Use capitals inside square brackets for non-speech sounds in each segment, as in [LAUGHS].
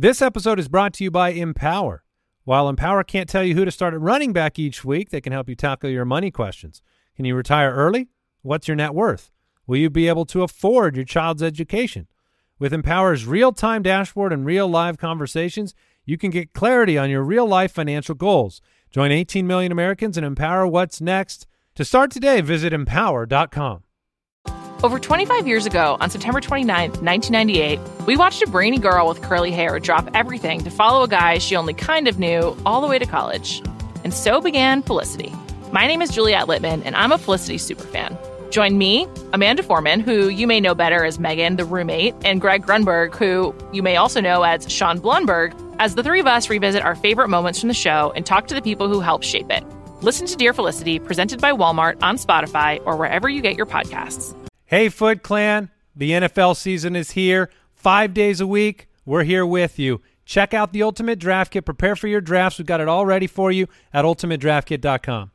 This episode is brought to you by Empower. While Empower can't tell you who to start at running back each week, they can help you tackle your money questions. Can you retire early? What's your net worth? Will you be able to afford your child's education? With Empower's real-time dashboard and real live conversations, you can get clarity on your real-life financial goals. Join 18 million Americans and empower what's next. To start today, visit empower.com. Over 25 years ago, on September 29th, 1998, we watched a brainy girl with curly hair drop everything to follow a guy she only kind of knew all the way to college. And so began Felicity. My name is Juliette Littman, and I'm a Felicity superfan. Join me, Amanda Foreman, who you may know better as Megan, the roommate, and Greg Grunberg, who you may also know as Sean Blumberg, as the three of us revisit our favorite moments from the show and talk to the people who helped shape it. Listen to Dear Felicity, presented by Walmart on Spotify or wherever you get your podcasts. Hey, Foot Clan, the NFL season is here. Five days a week, we're here with you. Check out the Ultimate Draft Kit. Prepare for your drafts. We've got it all ready for you at ultimatedraftkit.com.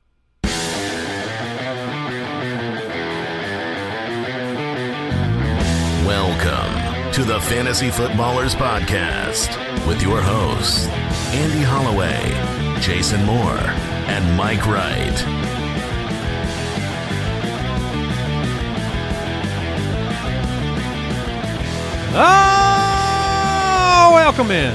Welcome to the Fantasy Footballers Podcast with your hosts, Andy Holloway, Jason Moore, and Mike Wright. Oh, welcome in.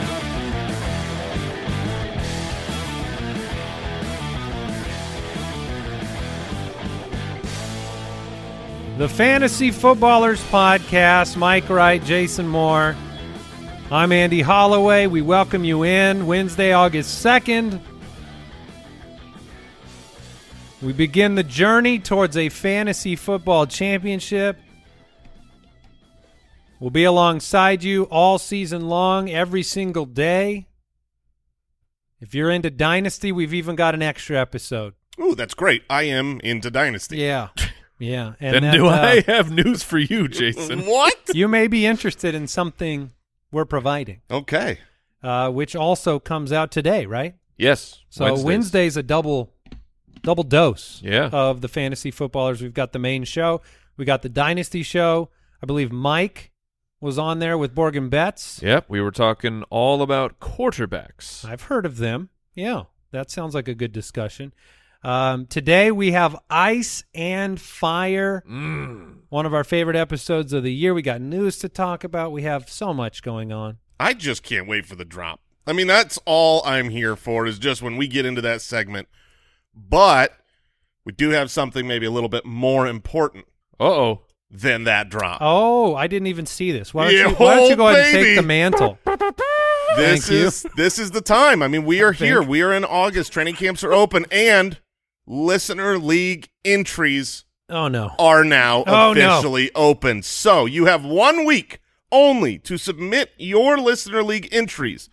The Fantasy Footballers Podcast. Mike Wright, Jason Moore. I'm Andy Holloway. We welcome you in Wednesday, August 2nd. We begin the journey towards a fantasy football championship. We'll be alongside you all season long, every single day. If you're into Dynasty, we've even got an extra episode. Ooh, that's great. I am into Dynasty. Yeah. Yeah. [LAUGHS] And Then that, do uh, I have news for you, Jason? What? you may be interested in something we're providing, okay. uh, which also comes out today, right? Yes. So Wednesdays. Wednesday's a double double dose Yeah. of the fantasy footballers. We've got the main show. We got the Dynasty show. I believe Mike was on there with Borgen Betts. Yep. We were talking all about quarterbacks. I've heard of them. Yeah, that sounds like a good discussion. Um, today we have Ice and Fire, Mm. one of our favorite episodes of the year. We got news to talk about. We have so much going on. I just can't wait for the drop. I mean, that's all I'm here for is just when we get into that segment. But we do have something maybe a little bit more important Uh-oh. Than that drop. Oh, I didn't even see this. Why don't, Yeah, you, why don't you go ahead and take the mantle? this thank you. is this is the time. I mean, we are here. We are in August. Training camps are open and listener league entries Oh no. are now Oh, no. officially open. So you have one week only to submit your listener league entries.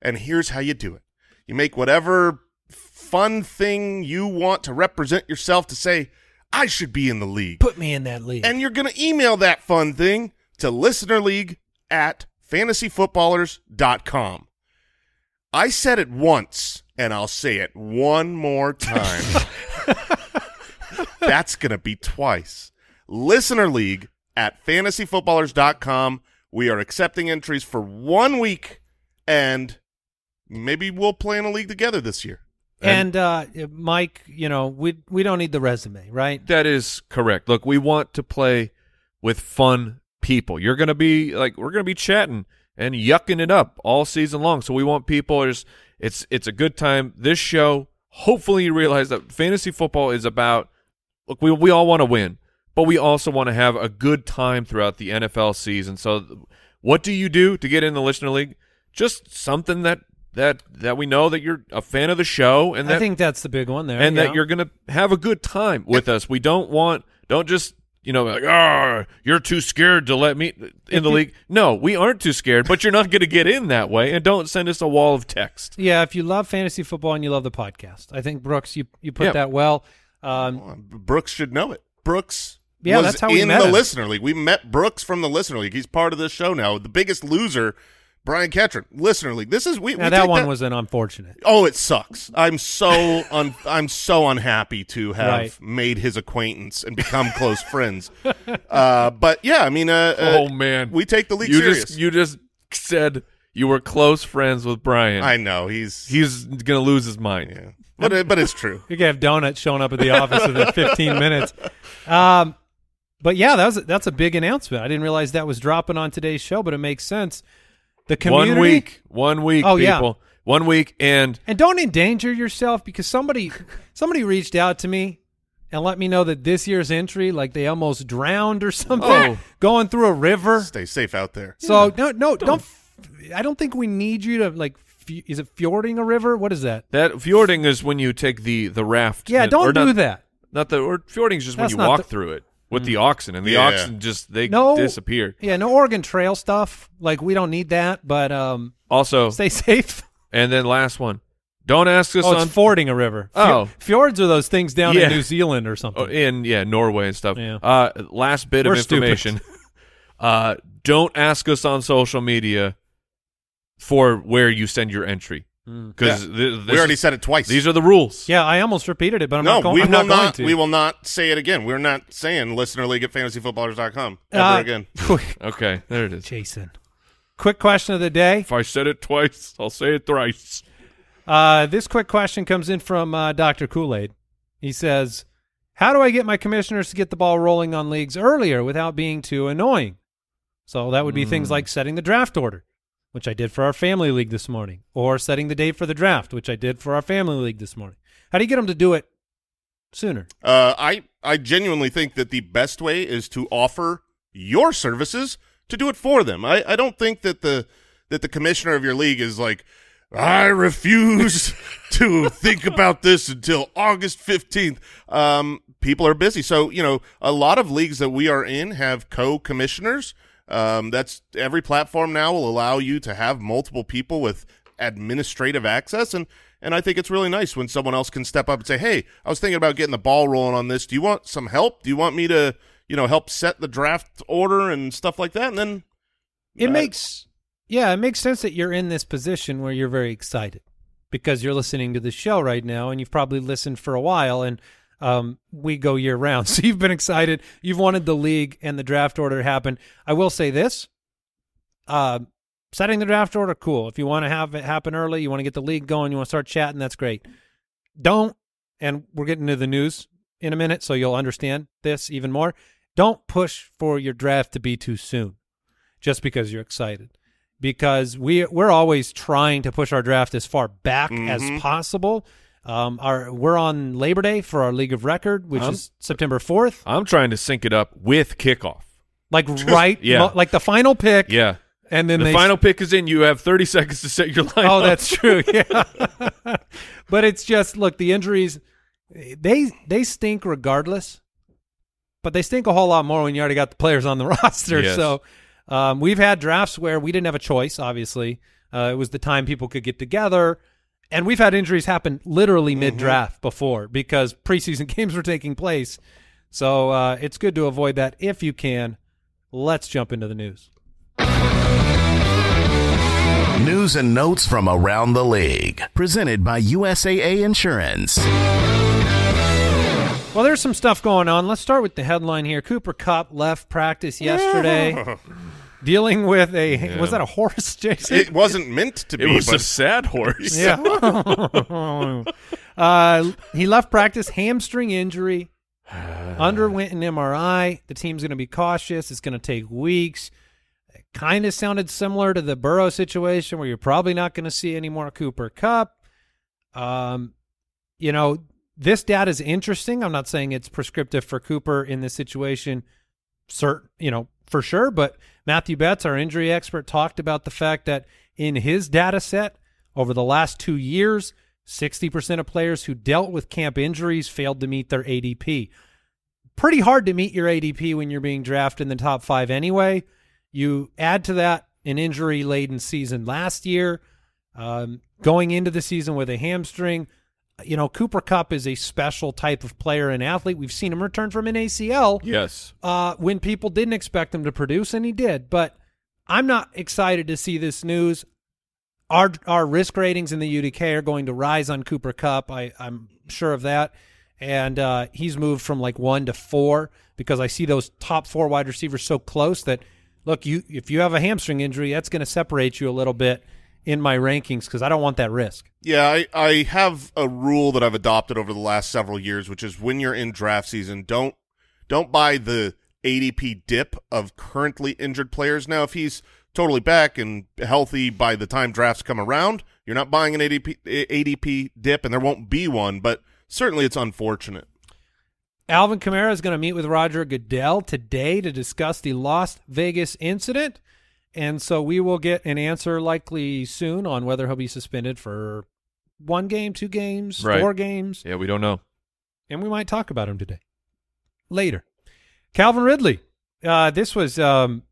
And here's how you do it. You make whatever fun thing you want to represent yourself to say, I should be in the league. Put me in that league. And you're going to email that fun thing to listenerleague at fantasyfootballers.com. I said it once, and I'll say it one more time. [LAUGHS] That's going to be twice. Listener League at fantasyfootballers.com. We are accepting entries for one week, and maybe we'll play in a league together this year. And uh, Mike, you know, we we don't need the resume, right? That is correct. Look, we want to play with fun people. You're going to be like we're going to be chatting and yucking it up all season long. So we want people just it's it's a good time. This show, hopefully you realize that fantasy football is about look, we we all want to win, but we also want to have a good time throughout the NFL season. So what do you do to get in the listener league? Just something that that that we know that you're a fan of the show and that I think that's the big one there. and yeah. that you're going to have a good time with us. We don't want don't just you know like oh you're too scared to let me in the league. No, we aren't too scared, but you're not going to get in that way. And don't send us a wall of text. Yeah, if you love fantasy football and you love the podcast, I think Brooks, you you put Yeah. that well. Um, Brooks should know it. Brooks Yeah, was that's how we in met the him. listener league. We met Brooks from the listener league. He's part of this show now. The biggest loser, Brian Ketron, listener league. This is we. now we that take one was an unfortunate. Oh, it sucks. I'm so [LAUGHS] un, I'm so unhappy to have Right. made his acquaintance and become close friends. [LAUGHS] Uh, but yeah, I mean, uh, uh, oh man, we take the league you serious. just you just said you were close friends with Brian. I know he's He's gonna lose his mind. yeah, but it, but it's true. [LAUGHS] You could have donuts showing up at the office within 15 minutes. Um, but yeah, that was that's a big announcement. I didn't realize that was dropping on today's show, but it makes sense. The community, One week, one week, Oh, yeah. people, one week, and and don't endanger yourself because somebody somebody reached out to me and let me know that this year's entry, like they almost drowned or something, Oh. [LAUGHS] going through a river. Stay safe out there. So no, no, don't. I don't think we need you to like. Is it fjording a river? What is that? that fjording is when you take the the raft. Yeah, and- don't do not, that. Not the or fjording is just when you walk the- through it with the oxen, and the Yeah. oxen just they No disappear. Yeah, no Oregon Trail stuff. Like we don't need that. But um, Also, stay safe. [LAUGHS] and then last one, don't ask us Oh, on it's fording a river. Fjo- Oh. fjords are those things down Yeah. in New Zealand or something. Oh, in yeah Norway and stuff. Yeah. Uh, last bit We're of stupid. information. [LAUGHS] uh, don't ask us on social media for where you send your entry because we already said it twice. these are the rules. yeah, I almost repeated it, but I'm no, not going. we I'm will not going not. to. We will not say it again. We're not saying listener league at fantasyfootballers.com ever Uh, again. [LAUGHS] Okay, there it is. Jason. Quick question of the day. If I said it twice, I'll say it thrice. Uh, this quick question comes in from uh, Dr. Kool Aid. He says, How do I get my commissioners to get the ball rolling on leagues earlier without being too annoying? So that would be things like setting the draft order, which I did for our family league this morning, or setting the date for the draft, which I did for our family league this morning. How do you get them to do it sooner? Uh, I I genuinely think that the best way is to offer your services to do it for them. I, I don't think that the that the commissioner of your league is like, I refuse [LAUGHS] to think about this until August fifteenth. Um, people are busy, so you know a lot of leagues that we are in have co-commissioners. Um, that's every platform now will allow you to have multiple people with administrative access and and I think it's really nice when someone else can step up and say, "Hey, I was thinking about getting the ball rolling on this. Do you want some help? Do you want me to, you know, help set the draft order and stuff like that?" And then It Uh, makes yeah, it makes sense that you're in this position where you're very excited because you're listening to the show right now and you've probably listened for a while and um, we go year round. [LAUGHS] So you've been excited. You've wanted the league and the draft order to happen. I will say this. Uh, setting the draft order, cool. If you want to have it happen early, you want to get the league going, you want to start chatting, that's great. Don't, and we're getting to the news in a minute, so you'll understand this even more. Don't push for your draft to be too soon just because you're excited. Because we we're always trying to push our draft as far back as possible. Um, our we're on Labor Day for our League of Record, which Um, is September fourth. I'm trying to sync it up with kickoff. Like [LAUGHS] right, yeah. mo- like the final pick. Yeah. and then the final pick is in. You have 30 [LAUGHS] seconds to set your line. Oh, that's true. [LAUGHS] Yeah, but it's just look the injuries. They they stink regardless, but they stink a whole lot more when you already got the players on the roster. Yes. So um, we've had drafts where we didn't have a choice. Obviously, uh, it was the time people could get together, and we've had injuries happen literally mid draft before because preseason [LAUGHS] games were taking place. So uh, it's good to avoid that if you can. Let's jump into the news. News and notes from around the league. Presented by USAA Insurance. Well, there's some stuff going on. Let's start with the headline here. Cooper Kupp left practice yesterday, [LAUGHS] dealing with a was that a horse, [LAUGHS] Jason? it wasn't meant to be. It was but a sad horse. yeah. [LAUGHS] [LAUGHS] uh, he left practice hamstring injury. [SIGHS] underwent an MRI. The team's going to be cautious. It's going to take weeks. It kind of sounded similar to the Burrow situation where you're probably not going to see any more Cooper Kupp. Um, you know, this data is interesting. I'm not saying it's prescriptive for Cooper in this situation, Certain, you know, for sure. But Matthew Betts, our injury expert, talked about the fact that in his data set over the last two years, 60% of players who dealt with camp injuries failed to meet their ADP. Pretty hard to meet your ADP when you're being drafted in the top five anyway. You add to that an injury laden season last year, um, going into the season with a hamstring. You know, Cooper Kupp is a special type of player and athlete. We've seen him return from an ACL Yes. uh, when people didn't expect him to produce, and he did. But I'm not excited to see this news. Our our risk ratings in the UDK are going to rise on Cooper Kupp. I, I'm sure of that. And uh, he's moved from like one to four because I see those top four wide receivers so close that look, you if you have a hamstring injury, that's going to separate you a little bit in my rankings because I don't want that risk. Yeah, I, I have a rule that I've adopted over the last several years, which is when you're in draft season, don't don't buy the ADP dip of currently injured players. Now, if he's totally back and healthy by the time drafts come around, you're not buying an ADP ADP dip, and there won't be one. But certainly, it's unfortunate. Alvin Kamara is going to meet with Roger Goodell today to discuss the Las Vegas incident. And so we will get an answer likely soon on whether he'll be suspended for one game, two games, Right. four games. Yeah, we don't know. And we might talk about him today. Later. Calvin Ridley. Uh, this was, um,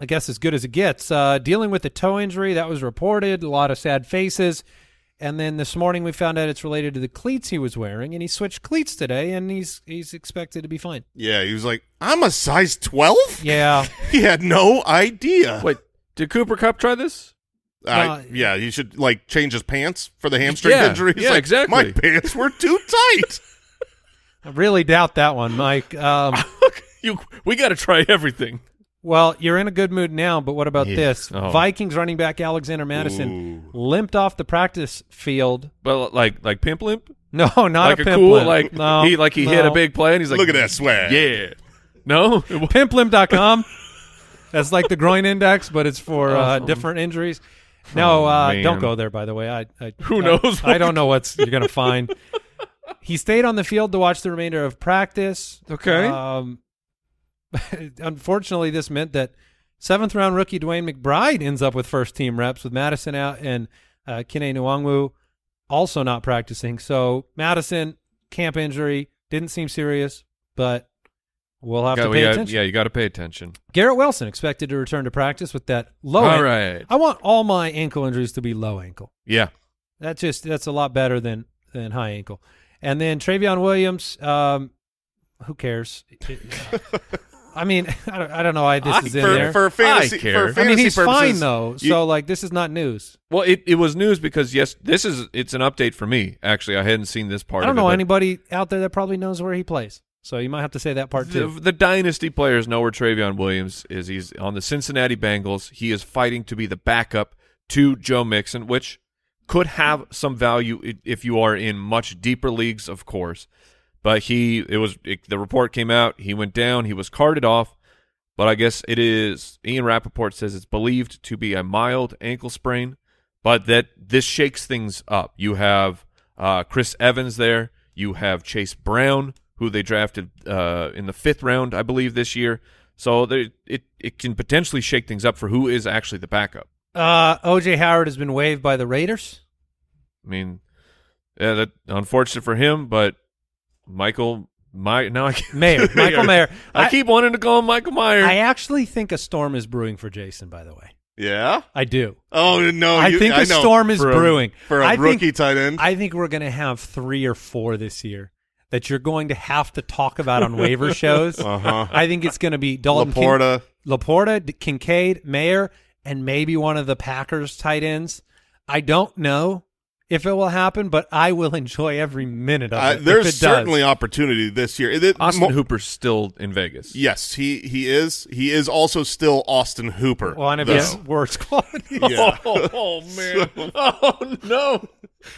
I guess, as good as it gets. Uh, dealing with a toe injury that was reported, a lot of sad faces. And then this morning we found out it's related to the cleats he was wearing, and he switched cleats today, and he's he's expected to be fine. Yeah, he was like, "I'm a size 12." Yeah, [LAUGHS] He had no idea. Wait, did Cooper Kupp try this? I- Uh, yeah, he should like change his pants for the hamstring Yeah, injury. He's yeah, like, exactly. My pants were too tight. [LAUGHS] I really doubt that one, Mike. Um, [LAUGHS] You, we got to try everything. Well, you're in a good mood now, but what about Yeah. this? Oh. Vikings running back Alexander Mattison limped off the practice field. But like like pimp limp, No, [LAUGHS] not like a a, pimp cool limp. like no, he like he hit a big play and he's like, Look at that swag. Yeah, no, [LAUGHS] pimplimp.com. That's like the groin index, but it's for uh, Oh. different injuries. No, Oh, uh, man. don't go there. By the way, I, I Who I- knows I, what- don't know what's you're gonna find. he stayed on the field to watch the remainder of practice. Okay. Um, [LAUGHS] unfortunately, this meant that seventh round rookie DeWayne McBride ends up with first team reps with Mattison out and uh, Kene Nwangwu also not practicing. So Mattison camp injury didn't seem serious, but we'll have Got- to we pay got- attention. yeah, you got to pay attention. Garrett Wilson expected to return to practice with that low. All ankle. right, I want all my ankle injuries to be low ankle. yeah, That's just that's a lot better than than high ankle. And then Trayveon Williams, um, who cares? [LAUGHS] [LAUGHS] I mean, [LAUGHS] I don't, I don't know why this I- is in for, there. for fantasy, care. for I mean, he's purposes, fine though. you- so like, this is not news. Well, it, it was news because yes, this is it's an update for me. Actually, I hadn't seen this part. I don't of it, know but anybody out there that probably knows where he plays. So you might have to say that part The, too. the dynasty players know where Trayveon Williams is. He's on the Cincinnati Bengals. He is fighting to be the backup to Joe Mixon, which could have some value if you are in much deeper leagues, of course. But he, it was it, the report came out. He went down. He was carted off. But I guess it is. Ian Rapoport says it's believed to be a mild ankle sprain, but that this shakes things up. You have uh, Chris Evans there. You have Chase Brown, who they drafted uh, in the fifth round, I believe, this year. So there, it it can potentially shake things up for who is actually the backup. Uh, OJ Howard has been waived by the Raiders. I mean, yeah, that unfortunate for him, but Michael, my now I can't- Mayer, [LAUGHS] Michael Mayer. I, I- keep wanting to call him Michael Myers. I actually think a storm is brewing for Jason. By the way, yeah. I do. Oh no, I you- think I a know. storm is for a, brewing for a I rookie Think, tight end. I think we're going to have three or four this year that you're going to have to talk about on waiver [LAUGHS] shows. Uh-huh. I think it's going to be Dalton Kin- Laporta. Laporta, D- Kincaid, Mayer, and maybe one of the Packers tight ends. I don't know if it will happen, but I will [LAUGHS] enjoy every minute of Uh, it. if there's it does. certainly opportunity this year. It- it- Austin mo- Hooper's still in Vegas. Yes, he he is. He is also still Austin Hooper. one of though. his worst qualities. Yeah. [LAUGHS] [LAUGHS] Oh, man! oh no!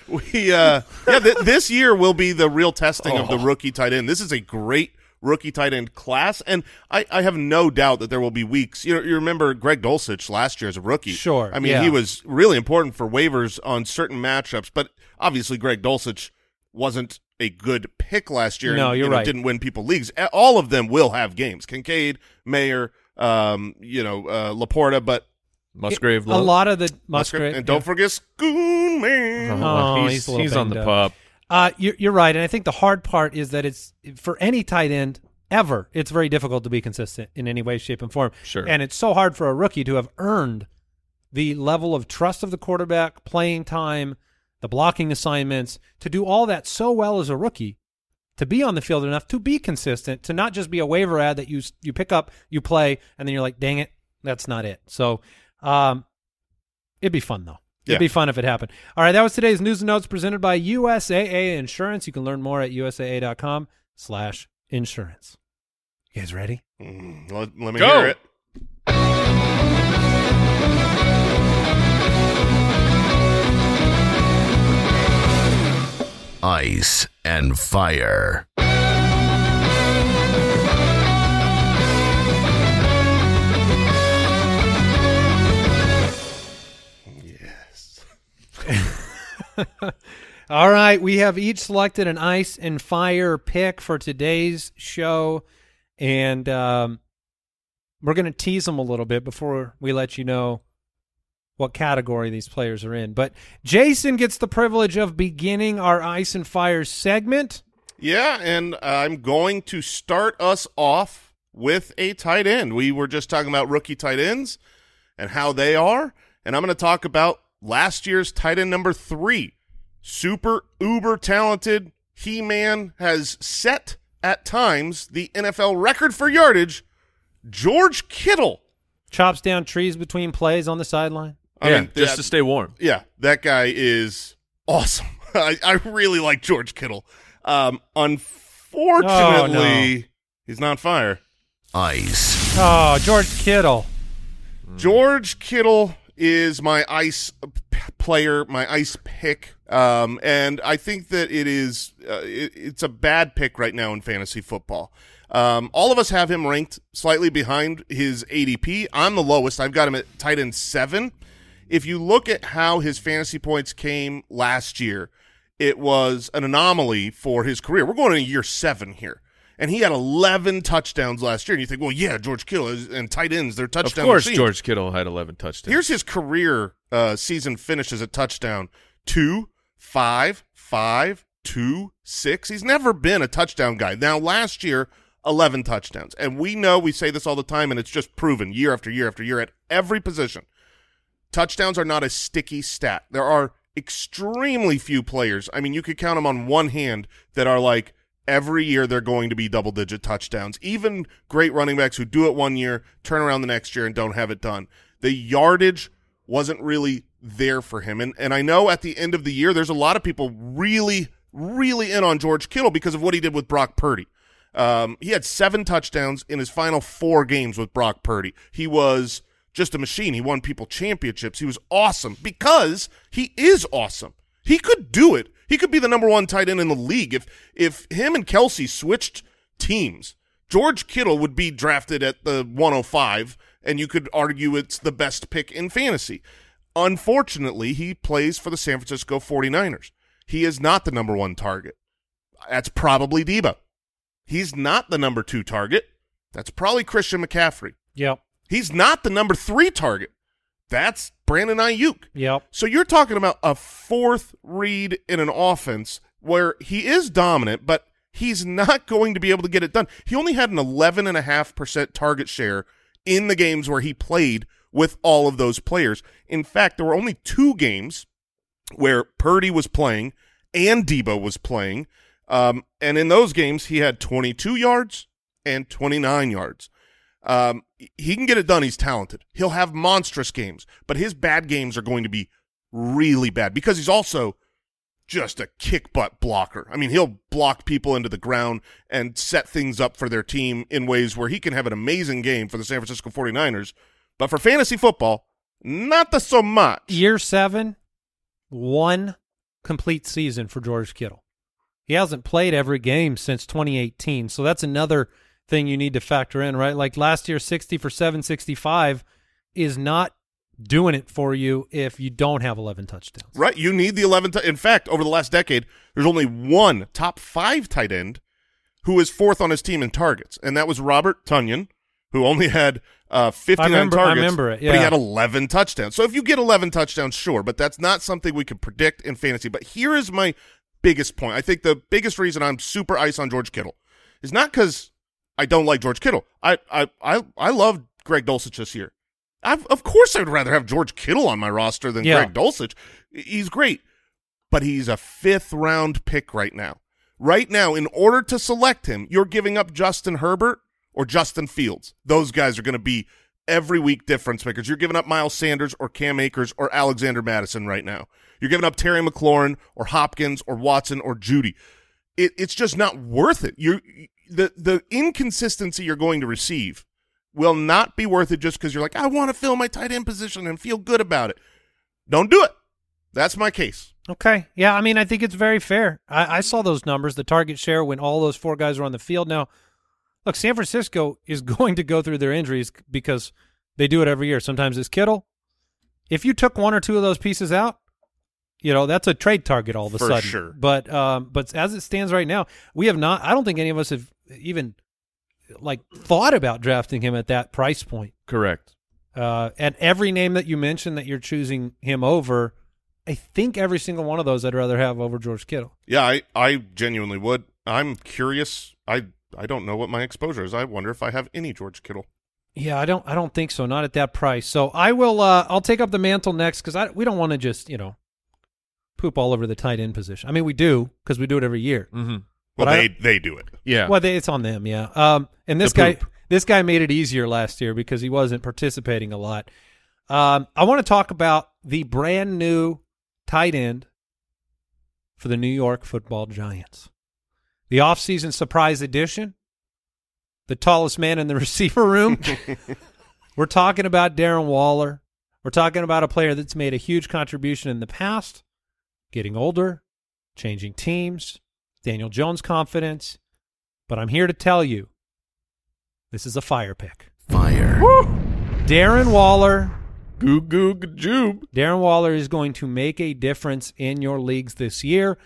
We uh yeah, th- this year will be the real testing of the Oh. rookie tight end. This is a great rookie tight end class, and I, I have no doubt that there will be weeks. You know, you remember Greg Dulcich last year as a rookie. Sure, I mean yeah. he was really important for waivers on certain matchups, but obviously Greg Dulcich wasn't a good pick last year. No, and, you're you know, right. Didn't win people leagues. All of them will have games. Kincaid, Mayer, um, you know, uh, Laporta, but Musgrave. a lot of the Musgrave, Musgrave. and don't forget Schoon Man. Oh, he's, he's he's on banged the up. pup. Uh, you're, you're right, and I think the hard part is that it's for any tight end ever. It's very difficult to be consistent in any way, shape, and form. Sure. and it's so hard for a rookie to have earned the level of trust of the quarterback, playing time, the blocking assignments, to do all that so well as a rookie, to be on the field enough to be consistent, to not just be a waiver ad that you you pick up, you play, and then you're like, dang it, that's not it. So, um, it'd be fun though. It'd yeah. be fun if it happened. All right, that was today's news and notes presented by USAA Insurance. You can learn more at usaa.com slash insurance. You guys ready? Mm, let, let, me Go. hear it. Ice and fire. [LAUGHS] All right, we have each selected an ice and fire pick for today's show, and um, we're going to tease them a little bit before we let you know what category these players are in. But Jason gets the privilege of beginning our ice and fire segment. Yeah, and I'm going to start us off with a tight end. We were just talking about rookie tight ends and how they are, and I'm going to talk about last year's tight end number three. Super uber talented He Man has set at times the NFL record for yardage. George Kittle. Chops down trees between plays on the sideline. I yeah, mean, just that- to stay warm. yeah, that guy is awesome. [LAUGHS] I, I really like George Kittle. Um, unfortunately, he's not fire. Ice. Oh, George Kittle. George Kittle is my ice player, my ice pick. Um, and I think that it is, uh, it, it's a bad pick right now in fantasy football. Um, all of us have him ranked slightly behind his ADP. I'm the lowest. I've got him at tight end seven. If you look at how his fantasy points came last year, it was an anomaly for his career. We're going into year seven here. And he had 11 touchdowns last year. And you think, well, yeah, George Kittle is, and tight ends, they're touchdowns. Of course, machines. George Kittle had 11 touchdowns. Here's his career uh, season finishes at touchdown two, five, five, two, six. He's never been a touchdown guy. Now, last year, 11 touchdowns. And we know we say this all the time, and it's just proven year after year after year at every position. Touchdowns are not a sticky stat. There are extremely few players. I mean, you could count them on one hand that are like every year they're going to be double digit touchdowns. Even great running backs who do it one year, turn around the next year and don't have it done. The yardage wasn't really there for him. And and I know at the end of the year there's a lot of people really really in on George Kittle because of what he did with Brock Purdy. Um, he had seven touchdowns in his final four games with Brock Purdy. He was just a machine. He won people championships. He was awesome because he is awesome. He could do it. He could be the number one tight end in the league if if him and Kelce switched teams. George Kittle would be drafted at the 105, and you could argue it's the best pick in fantasy. Unfortunately, he plays for the San Francisco 49ers. He is not the number one target. That's probably Deebo. He's not the number two target. That's probably Christian McCaffrey. Yep. He's not the number three target. That's Brandon Aiyuk. Yep. So you're talking about a fourth read in an offense where he is dominant, but he's not going to be able to get it done. He only had an 11.5% target share in the games where he played with all of those players. In fact, there were only two games where Purdy was playing and Deebo was playing. Um, and in those games, he had 22 yards and 29 yards. Um, he can get it done. He's talented. He'll have monstrous games, but his bad games are going to be really bad because he's also just a kick butt blocker. I mean, he'll block people into the ground and set things up for their team in ways where he can have an amazing game for the San Francisco 49ers. But for fantasy football, not the so much. Year seven, one complete season for George Kittle. He hasn't played every game since 2018, so that's another thing you need to factor in, right? Like last year, 60 for 765 is not doing it for you if you don't have 11 touchdowns. Right. You need the 11. T- in fact, over the last decade, there's only one top five tight end who is fourth on his team in targets, and that was Robert Tonyan, who only had uh, 59 remember- I targets. remember it, But he had 11 touchdowns. So if you get 11 touchdowns, sure, but that's not something we could predict in fantasy. But here is my biggest point. I think the biggest reason I'm super ice on George Kittle is not because I don't like George Kittle. I I I, I love Greg Dulcich this year. I've, of course, I would rather have George Kittle on my roster than Yeah. Greg Dulcich. He's great, but he's a fifth round pick right now. Right now, in order to select him, you're giving up Justin Herbert or Justin Fields. Those guys are going to be every week difference makers. You're giving up Miles Sanders or Cam Akers or Alexander Mattison right now. You're giving up Terry McLaurin or Hopkins or Watson or Jeudy. It, it's just not worth it. You the the inconsistency you're going to receive will not be worth it just because you're like, I want to fill my tight end position and feel good about it. Don't do it. That's my case. Okay. Yeah, I mean, I think it's very fair. I, I saw those numbers, the target share when all those four guys were on the field. Now, look, San Francisco is [LAUGHS] going to go through their injuries because they do it every year. Sometimes it's Kittle. If you took one or two of those pieces out, you know that's a trade target all of a For sudden. sure. But um, but as it stands right now, we have not. I don't think any of us have even like thought about drafting him at that price point. Correct. Uh, and every name that you mentioned that you're choosing him over, I think every single one of those I'd rather have over George Kittle. Yeah, I, I genuinely would. I'm curious. I I don't know what my exposure is. I wonder if I have any George Kittle. Yeah, I don't. I don't think so. Not at that price. So I will. Uh, I'll take up the mantle next because I we don't want to just you know poop all over the tight end position. I mean, we do because we do it every year. Mm-hmm. Well, But they they do it. Yeah. Well, they, it's on them. Yeah. Um, and this The guy, poop. this guy made it easier last year because he wasn't participating a lot. Um, I want to talk about the brand new tight end for the New York Football Giants. The offseason surprise edition. The tallest man in the [LAUGHS] receiver room. [LAUGHS] We're talking about Darren Waller. We're talking about a player that's made a huge contribution in the past, getting older, changing teams, Daniel Jones confidence. But I'm here to tell you this is a fire pick. Fire. Darren Waller. Goo goo joob. Darren Waller is going to make a difference in your leagues this year.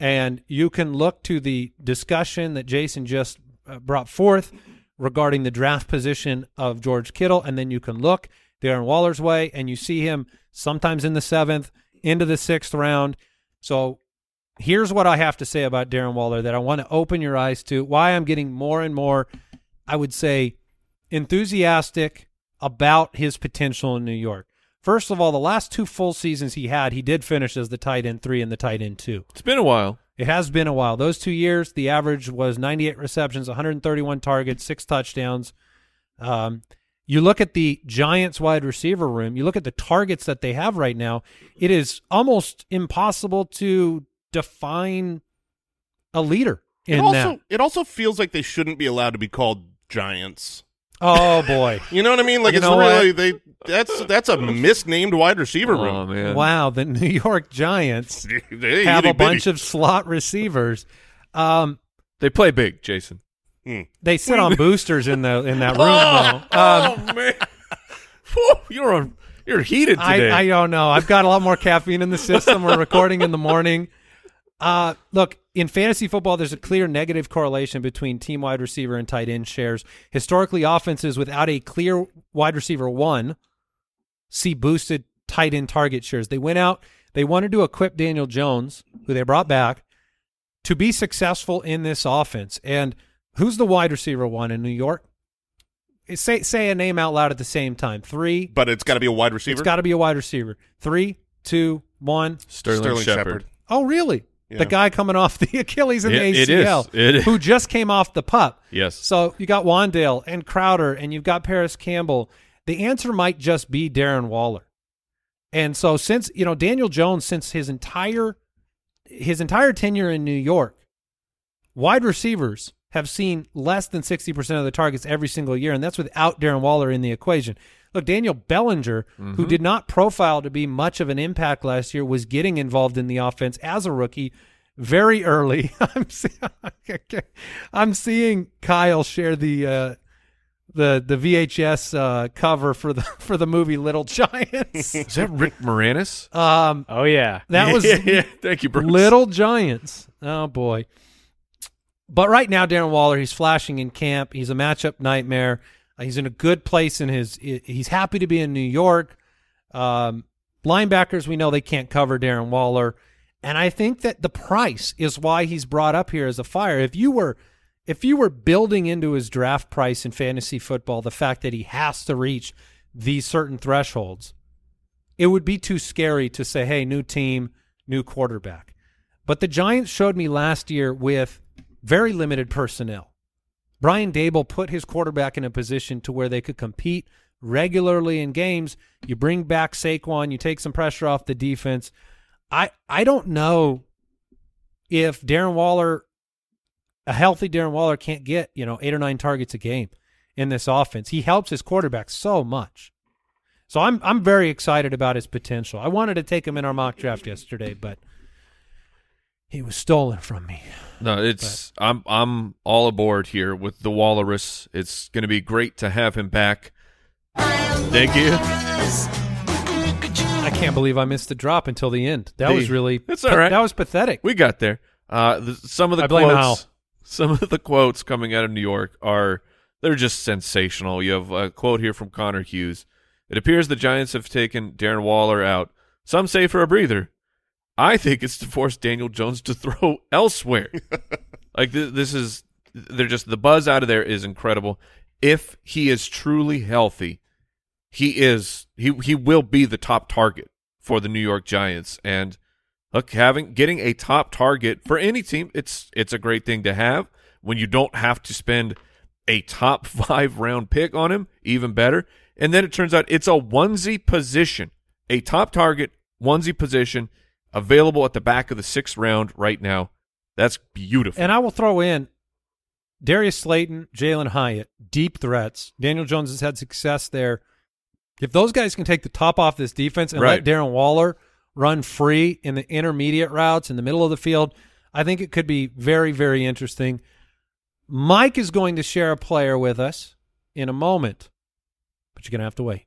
And you can look to the discussion that Jason just uh, brought forth regarding the draft position of George Kittle. And then you can look Darren Waller's way and you see him sometimes in the seventh, into the sixth round. So here's what I have to say about Darren Waller that I want to open your eyes to why I'm getting more and more, I would say, enthusiastic about his potential in New York. First of all, the last two full seasons he had, he did finish as the tight end three and the tight end two. It's been a while. It has been a while. Those two years, the average was 98 receptions, 131 targets, six touchdowns. Um, you look at the Giants wide receiver room, you look at the targets that they have right now, it is almost impossible to define a leader in it also that. it also feels like they shouldn't be allowed to be called giants. Oh, boy. [LAUGHS] You know what I mean? Like You it's know really they that's that's a misnamed wide receiver Oh room. man. wow. The New York Giants [LAUGHS] They have itty a bunch of slot receivers. Um, They play big, Jason. Hmm. they sit on boosters in the in that [LAUGHS] room. Oh, though. Um, oh man. Whew, you're on, you're heated today. I, I don't know. I've got a lot more caffeine in the system. We're recording in the morning. Uh, look, in fantasy football, there's a clear negative correlation between team wide receiver and tight end shares. Historically, offenses without a clear wide receiver one see boosted tight end target shares. They went out, they wanted to equip Daniel Jones, who they brought back, to be successful in this offense. And who's the wide receiver one in New York? Say say a name out loud at the same time. Three, but it's got to be a wide receiver. it's got to be a wide receiver. Three, two, one. Sterling, Sterling Shepard. Shepard. Oh, really? Yeah. The guy coming off [LAUGHS] the Achilles and the it is. ACL, It who just came off the pup. Yes. So you got Wan'Dale and Crowder, and you've got Parris Campbell. The answer might just be Darren Waller. And so since you know Daniel Jones, since his entire his entire tenure in New York, wide receivers have seen less than sixty percent of the targets every single year, and that's without Darren Waller in the equation. Look, Daniel Bellinger, who did not profile to be much of an impact last year, was getting involved in the offense as a rookie very early. [LAUGHS] I'm see- I'm seeing Kyle share the uh, the the VHS uh, cover for the [LAUGHS] for the movie Little Giants. Is that Rick Moranis? um, Oh yeah. that was yeah, [LAUGHS] yeah. Thank you, Bruce. Little Giants. Oh boy. But right now, Darren Waller, he's flashing in camp. He's a matchup nightmare. Uh, he's in a good place in his. He's happy to be in New York. Um, linebackers, we know they can't cover Darren Waller, and I think that the price is why he's brought up here as a fire. If you were, if you were building into his draft price in fantasy football, the fact that he has to reach these certain thresholds, it would be too scary to say, "Hey, new team, new quarterback." But the Giants showed me last year with very limited personnel. Brian Daboll put his quarterback in a position to where they could compete regularly in games. You bring back Saquon, you take some pressure off the defense. I I don't know if Darren Waller, a healthy Darren Waller, can't get you know eight or nine targets a game in this offense. He helps his quarterback so much. So I'm I'm very excited about his potential. I wanted to take him in our mock draft yesterday, but he was stolen from me. No, it's I'm I'm all aboard here with the Walrus. It's going to be great to have him back. Thank you. I can't believe I missed the drop until the end. That The- was really It's all right. That was pathetic. We got there. Uh, the, some of the I quotes, some of the quotes coming out of New York are they're just sensational. You have a quote here from Connor Hughes. It appears the Giants have taken Darren Waller out. Some say for a breather. I think it's to force Daniel Jones to throw [LAUGHS] elsewhere. [LAUGHS] like th- this is they're just the buzz out of there is incredible. If he is truly healthy, he is he he will be the top target for the New York Giants and look having getting a top target for any team it's it's a great thing to have when you don't have to spend a top [LAUGHS] 5 round pick on him even better and then it turns out it's a onesie position a top target onesie position available at the back of the 6th round right now that's beautiful And I will throw in Darius Slayton, Jalin Hyatt, deep threats. Daniel Jones has had success there. If those guys can take the top off this defense and Right. let Darren Waller run free in the intermediate routes in the middle of the field, I think it could be very, very interesting. Mike is going to share a player with us in a moment, but you're going to have to wait.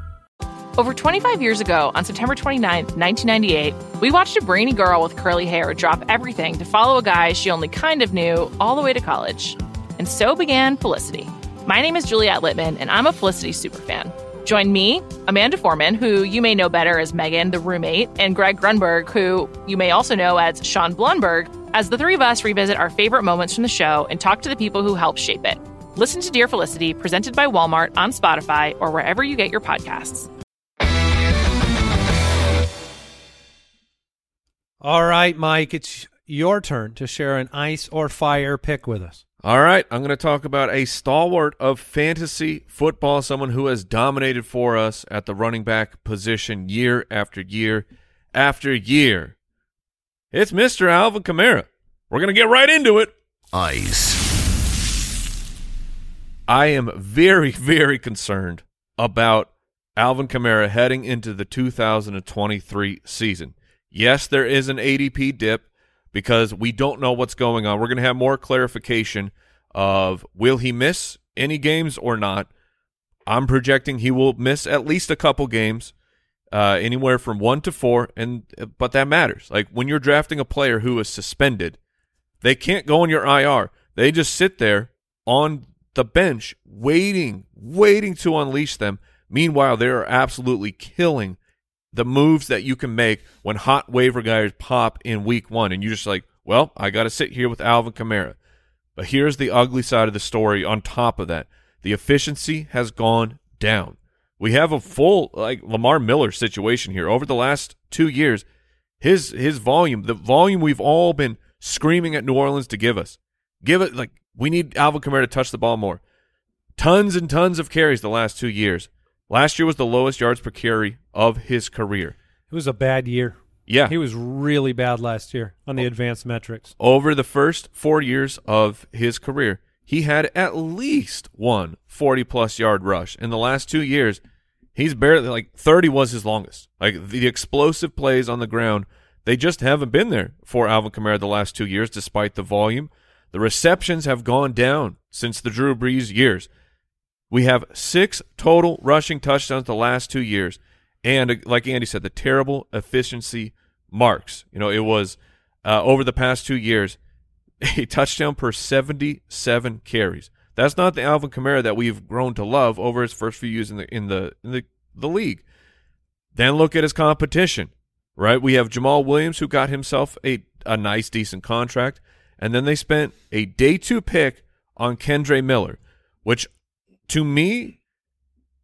Over 25 years ago, on September 29th, 1998, we watched a brainy girl with curly hair drop everything to follow a guy she only kind of knew all the way to college. And so began Felicity. My name is Juliette Littman, and I'm a Felicity superfan. Join me, Amanda Foreman, who you may know better as Megan, the roommate, and Greg Grunberg, who you may also know as Sean Blumberg, as the three of us revisit our favorite moments from the show and talk to the people who helped shape it. Listen to Dear Felicity, presented by Walmart on Spotify or wherever you get your podcasts. All right, Mike, it's your turn to share an ice or fire pick with us. All right, I'm going to talk about a stalwart of fantasy football, someone who has dominated for us at the running back position year after year after year. It's Mr. Alvin Kamara. We're going to get right into it. Ice. I am very, very concerned about Alvin Kamara heading into the 2023 season. Yes, there is an ADP dip because we don't know what's going on. We're going to have more clarification of will he miss any games or not. I'm projecting he will miss at least a couple games, uh, anywhere from one to four, and but that matters. Like when you're drafting a player who is suspended, they can't go on your IR. They just sit there on the bench waiting, waiting to unleash them. Meanwhile, they are absolutely killing the moves that you can make when hot waiver guys pop in week one. And you're just like, well, I got to sit here with Alvin Kamara. But here's the ugly side of the story on top of that. The efficiency has gone down. We have a full like Lamar Miller situation here. Over the last two years, his his volume, the volume we've all been screaming at New Orleans to give us. Give it like we need Alvin Kamara to touch the ball more. Tons and tons of carries the last two years. Last year was the lowest yards per carry of his career. It was a bad year. Yeah. He was really bad last year on the advanced metrics. Over the first four years of his career, he had at least one 40 plus yard rush. In the last two years, he's barely like 30 was his longest. Like the explosive plays on the ground, they just haven't been there for Alvin Kamara the last two years, despite the volume. The receptions have gone down since the Drew Brees years. We have six total rushing touchdowns the last two years. And uh, like Andy said, the terrible efficiency marks. You know, it was uh, over the past two years, [LAUGHS] a touchdown per 77 carries. That's not the Alvin Kamara that we've grown to love over his first few years in the in the in the, the league. Then look at his competition, right? We have Jamaal Williams who got himself a a nice decent contract, and then they spent a day two pick on Kendre Miller, which to me,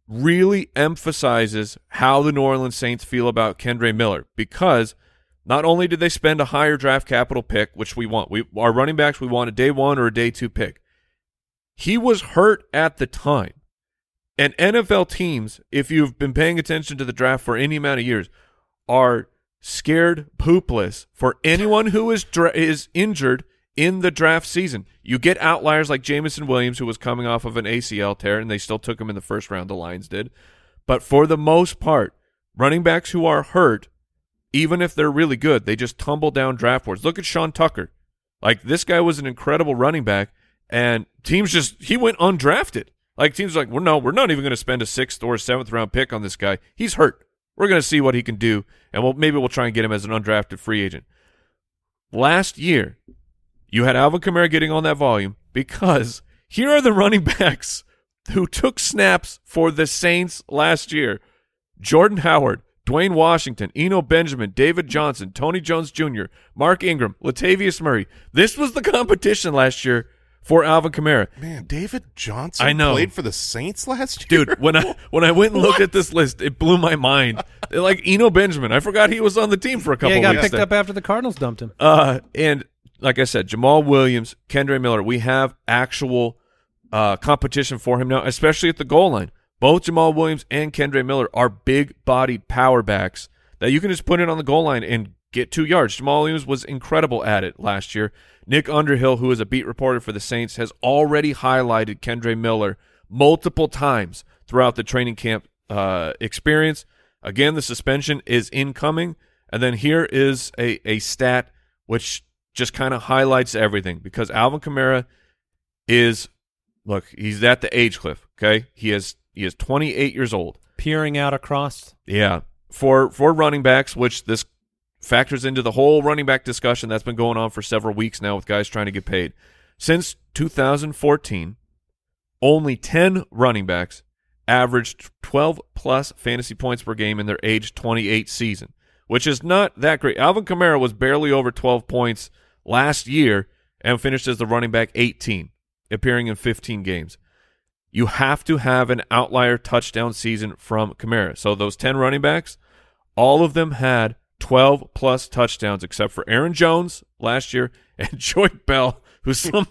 really emphasizes how the New Orleans Saints feel about Kendre Miller because not only did they spend a higher draft capital pick, which we want, we our running backs, we want a day one or a day two pick. He was hurt at the time. And NFL teams, if you've been paying attention to the draft for any amount of years, are scared poopless for anyone who is dra- is injured in the draft season. You get outliers like Jameson Williams, who was coming off of an ACL tear, and they still took him in the first round. The Lions did, but for the most part, running backs who are hurt, even if they're really good, they just tumble down draft boards. Look at Sean Tucker. Like this guy was an incredible running back, and teams just he went undrafted. Like teams like, well, no, we're not even going to spend a sixth or seventh round pick on this guy. He's hurt. We're going to see what he can do, and we'll maybe we'll try and get him as an undrafted free agent. Last year, you had Alvin Kamara getting on that volume because here are the running backs who took snaps for the Saints last year: Jordan Howard, Dwayne Washington, Eno Benjamin, David Johnson, Tony Jones Jr., Mark Ingram, Latavius Murray. This was the competition last year for Alvin Kamara. Man, David Johnson I know. played for the Saints last year. Dude, when I [LAUGHS] when I went and looked at this list, it blew my mind. Like Eno Benjamin, I forgot he was on the team for a couple of years. yeah, he got weeks. picked there. up after the Cardinals dumped him. Uh, and like I said, Jamaal Williams, Kendre Miller, we have actual uh, competition for him now, especially at the goal line. Both Jamaal Williams and Kendre Miller are big-bodied power backs that you can just put in on the goal line and get two yards. Jamaal Williams was incredible at it last year. Nick Underhill, who is a beat reporter for the Saints, has already highlighted Kendre Miller multiple times throughout the training camp uh, experience. Again, the suspension is incoming. And then here is a, a stat which just kind of highlights everything because Alvin Kamara is look, he's at the age cliff, okay? He is he is 28 years old. Peering out across. Yeah. For for running backs, which this factors into the whole running back discussion that's been going on for several weeks now with guys trying to get paid. Since 2014, only 10 running backs averaged 12 plus fantasy points per game in their age 28 season, which is not that great. Alvin Kamara was barely over 12 points last year and finished as the running back 18, appearing in 15 games. You have to have an outlier touchdown season from Kamara. So those 10 running backs, all of them had 12 plus touchdowns except for Aaron Jones last year [LAUGHS] and Joique Bell, who's [LAUGHS] some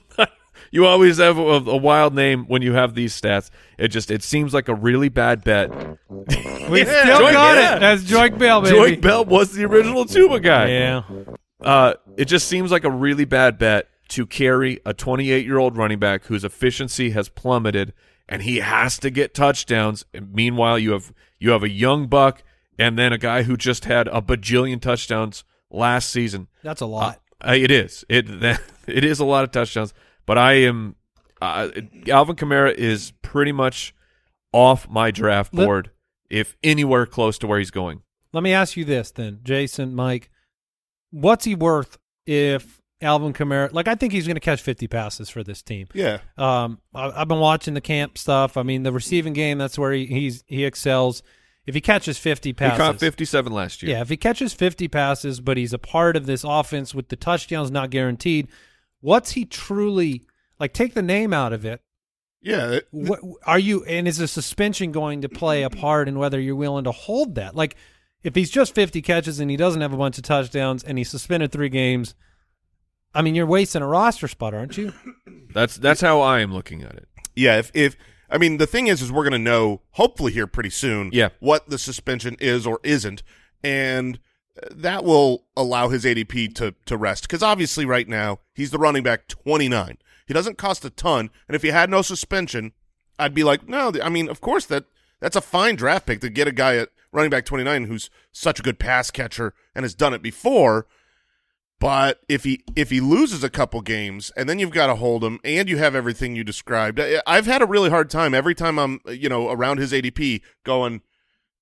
you always have a, a wild name when you have these stats. It just it seems like a really bad bet. We [LAUGHS] still Joy- got yeah. it. That's Joique Bell, baby. Joique Bell was the original tuba guy. Yeah. Uh, it just seems like a really bad bet to carry a 28 year old running back whose efficiency has plummeted, and he has to get touchdowns. And meanwhile, you have you have a young buck, and then a guy who just had a bajillion touchdowns last season. That's a lot. Uh, it is it that, [LAUGHS] it is a lot of touchdowns, but I am uh, Alvin Kamara is pretty much off my draft Let- board, if anywhere close to where he's going. Let me ask you this then, Jason, Mike. What's he worth if Alvin Kamara? Like, I think he's going to catch 50 passes for this team. Yeah. Um, I, I've been watching the camp stuff. I mean, the receiving game, that's where he, he's he excels. If he catches 50 passes. He caught 57 last year. Yeah, if he catches 50 passes, but he's a part of this offense with the touchdowns not guaranteed, what's he truly like? Take the name out of it. Yeah. it- What are you? And is a suspension going to play a part in whether you're willing to hold that? Like, if he's just 50 catches and he doesn't have a bunch of touchdowns and he's suspended three games, I mean, you're wasting a roster spot, aren't you? [COUGHS] That's that's how I am looking at it. Yeah, if if I mean the thing is is we're going to know hopefully here pretty soon Yeah. what the suspension is or isn't and that will allow his ADP to to rest cuz obviously right now he's the running back 29. He doesn't cost a ton and if he had no suspension I'd be like no I mean of course that that's a fine draft pick to get a guy at running back 29 who's such a good pass catcher and has done it before but if he if he loses a couple games and then you've got to hold him and you have everything you described, I've had a really hard time every time I'm you know around his ADP going,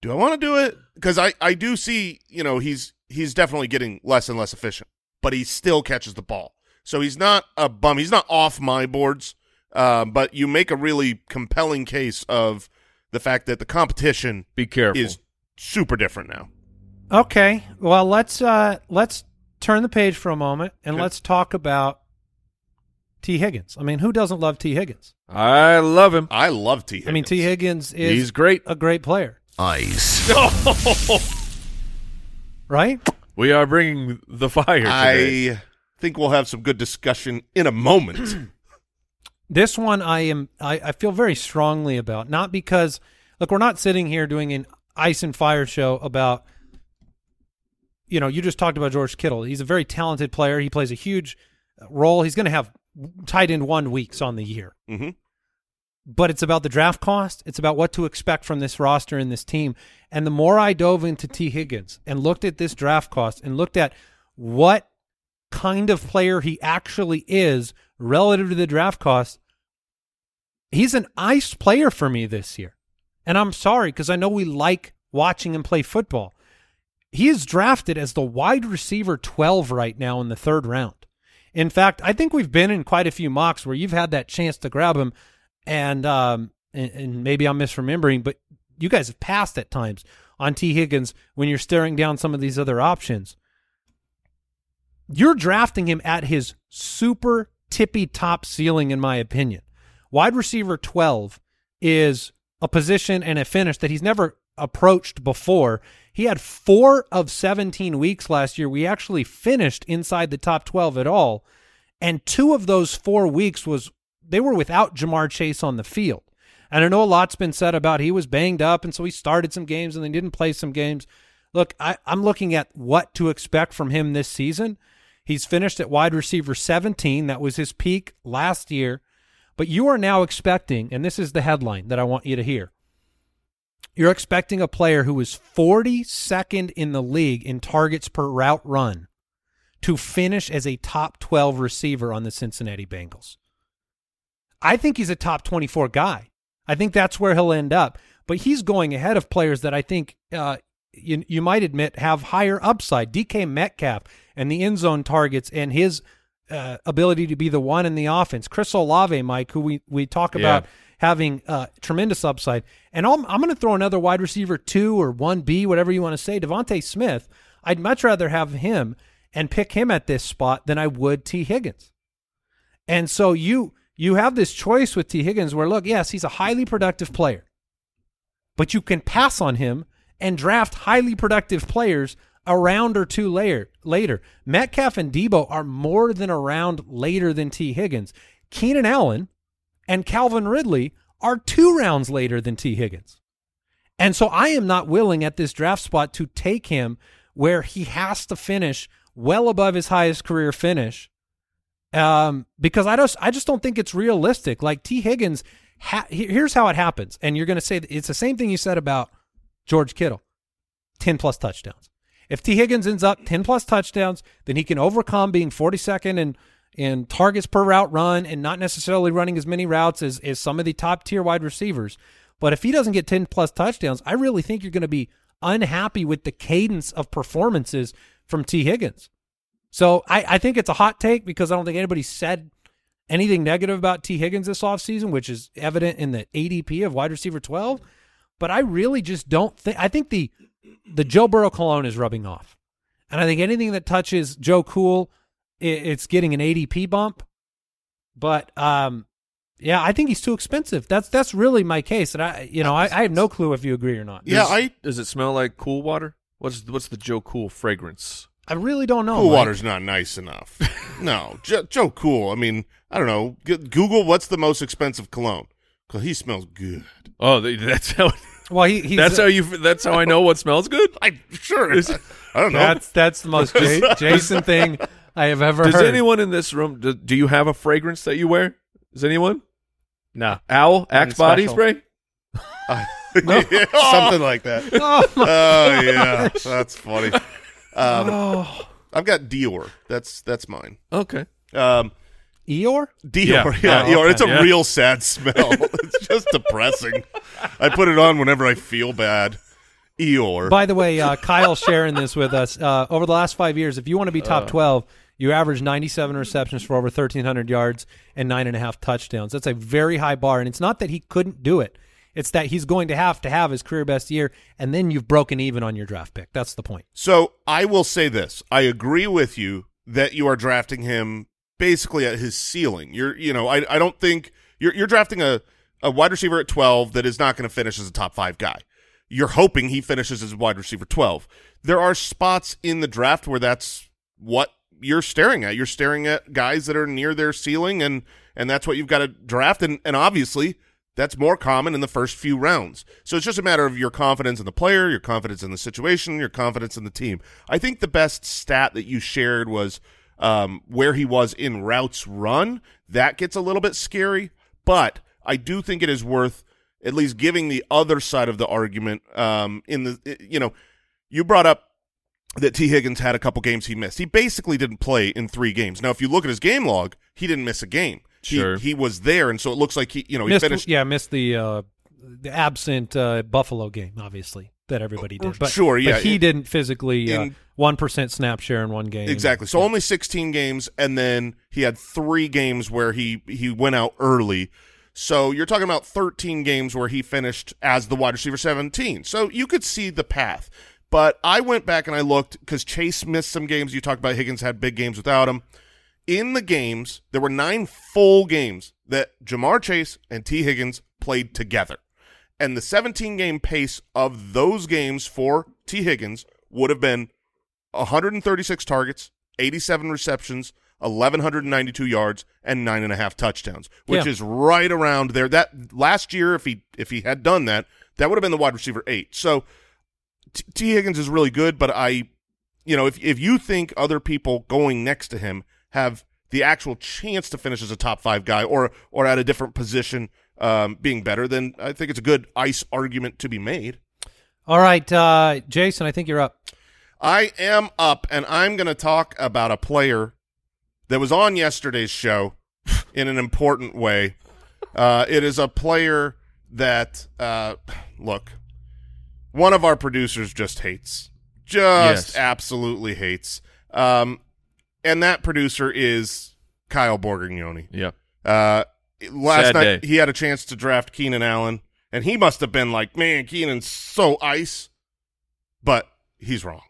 do I want to do it? Because I I do see you know he's he's definitely getting less and less efficient, but he still catches the ball, so he's not a bum. He's not off my boards, uh, but you make a really compelling case of the fact that the competition Be careful. is super different now. Okay. Well, let's uh let's turn the page for a moment and Okay. let's talk about T. Higgins. I mean, who doesn't love T. Higgins? I love him. I love T. I mean, T. Higgins is He's great. a great player, Ice. [LAUGHS] right? We are bringing the fire today. I think we'll have some good discussion in a moment. [CLEARS THROAT] This one I am I, I feel very strongly about. Not because look, we're not sitting here doing an ice and fire show about you know, you just talked about George Kittle. He's a very talented player. He plays a huge role. He's going to have tight end one weeks on the year. hmm But it's about the draft cost. It's about what to expect from this roster and this team. And the more I dove into T. Higgins and looked at this draft cost and looked at what kind of player he actually is relative to the draft cost, he's an ice player for me this year. And I'm sorry because I know we like watching him play football. He is drafted as the wide receiver 12 right now in the third round. In fact, I think we've been in quite a few mocks where you've had that chance to grab him, and um, and, and maybe I'm misremembering, but you guys have passed at times on T. Higgins when you're staring down some of these other options. You're drafting him at his super tippy top ceiling, in my opinion. Wide receiver 12 is a position and a finish that he's never approached before. He had four of 17 weeks last year. We actually finished inside the top 12 at all. And two of those four weeks was they were without Ja'Marr Chase on the field. And I know a lot's been said about he was banged up, and so he started some games and then didn't play some games. Look, I, I'm looking at what to expect from him this season. He's finished at wide receiver 17. That was his peak last year. But you are now expecting, and this is the headline that I want you to hear. You're expecting a player who is 42nd in the league in targets per route run to finish as a top 12 receiver on the Cincinnati Bengals. I think he's a top 24 guy. I think that's where he'll end up. But he's going ahead of players that I think uh, you, you might admit have higher upside. DK Metcalf and the end zone targets and his uh, ability to be the one in the offense. Chris Olave, Mike, who we, we talk Yeah. about having uh, tremendous upside. And I'm, I'm going to throw another wide receiver two or 1B, whatever you want to say, DeVonta Smith. I'd much rather have him and pick him at this spot than I would T. Higgins. And so you you have this choice with T. Higgins where look, yes, he's a highly productive player. But you can pass on him and draft highly productive players a round or two later later. Metcalf and Deebo are more than a round later than T. Higgins. Keenan Allen and Calvin Ridley are two rounds later than T. Higgins. And so I am not willing at this draft spot to take him where he has to finish well above his highest career finish um, because I just I just don't think it's realistic. Like T. Higgins, ha- here's how it happens, and you're going to say it's the same thing you said about George Kittle, ten plus touchdowns. If T. Higgins ends up ten plus touchdowns, then he can overcome being 42nd in in targets per route run and not necessarily running as many routes as as some of the top tier wide receivers. But if he doesn't get ten plus touchdowns, I really think you're going to be unhappy with the cadence of performances from T. Higgins. So I, I think it's a hot take because I don't think anybody said anything negative about T. Higgins this offseason, which is evident in the ADP of wide receiver 12. But I really just don't think I think the the Joe Burrow cologne is rubbing off. And I think anything that touches Joe Cool, i it's getting an ADP bump. But um yeah, I think he's too expensive. That's that's really my case. And I you know, I, I have no clue if you agree or not. Yeah, Does- I Does it smell like cool water? What's what's the Joe Cool fragrance? I really don't know. cool Mike. water's not nice enough. [LAUGHS] no, Joe, Joe Cool. I mean, I don't know. Google what's the most expensive cologne because he smells good. Oh, that's how. [LAUGHS] Well, he, he's that's how you. That's how I know what smells good. I sure. Is, I don't know. That's that's the most Ja- [LAUGHS] Jason thing I have ever Does heard. anyone in this room? Do, do you have a fragrance that you wear? Does anyone? No. Owl Axe body special. spray. [LAUGHS] Something like that. Oh, my- oh yeah, that's funny. Um, oh. I've got Dior. That's that's mine. Okay. Um, Eeyore? Dior, Yeah. yeah, Oh, Dior. okay. It's a Yeah. real sad smell. [LAUGHS] it's just depressing. I put it on whenever I feel bad. Eeyore. By the way, uh, Kyle sharing this with us. Uh, over the last five years, if you want to be top 12, you average 97 receptions for over 1,300 yards and nine and a half touchdowns. That's a very high bar. And it's not that he couldn't do it, it's that he's going to have to have his career best year, and then you've broken even on your draft pick. That's the point. So I will say this: I agree with you that you are drafting him basically at his ceiling. You're, you know, I, I don't think you're, you're drafting a, a wide receiver at 12 that is not going to finish as a top five guy. You're hoping he finishes as a wide receiver 12. There are spots in the draft where that's what you're staring at. You're staring at guys that are near their ceiling, and and that's what you've got to draft. And and obviously, that's more common in the first few rounds. So it's just a matter of your confidence in the player, your confidence in the situation, your confidence in the team. I think the best stat that you shared was um, where he was in routes run. That gets a little bit scary, but I do think it is worth at least giving the other side of the argument. Um, in the you know, you brought up that T. Higgins had a couple games he missed. He basically didn't play in three games. Now, if you look at his game log, he didn't miss a game. He- Sure. he, was there, and so it looks like he, you know, he missed, finished. yeah, missed the uh, the absent uh, Buffalo game, obviously that everybody did. But Sure, yeah. but he didn't physically uh, In- one percent snap share in one game. Exactly. So only 16 games, and then he had three games where he he went out early. So you're talking about 13 games where he finished as the wide receiver 17. So you could see the path. But I went back and I looked because Chase missed some games. You talked about Higgins had big games without him. In the games, there were nine full games that Ja'Marr Chase and T. Higgins played together. And the 17 game pace of those games for T. Higgins would have been 136 targets, 87 receptions, 1192 yards, and nine and a half touchdowns, which Yeah. is right around there. That last year, if he if he had done that, that would have been the wide receiver eight. So T, T. Higgins is really good, but I, you know, if if you think other people going next to him have the actual chance to finish as a top five guy or or at a different position um, being better, then I think it's a good ice argument to be made. All right, uh, Jason, I think you're up. I am up, and I'm going to talk about a player that was on yesterday's show in an important way. Uh, it is a player that, uh, look, one of our producers just hates, just Yes. absolutely hates. Um, and that producer is Kyle Borgognoni. Yeah. Uh, last Sad night day. he had a chance to draft Keenan Allen, and he must have been like, "Man, Keenan's so ice," but he's wrong.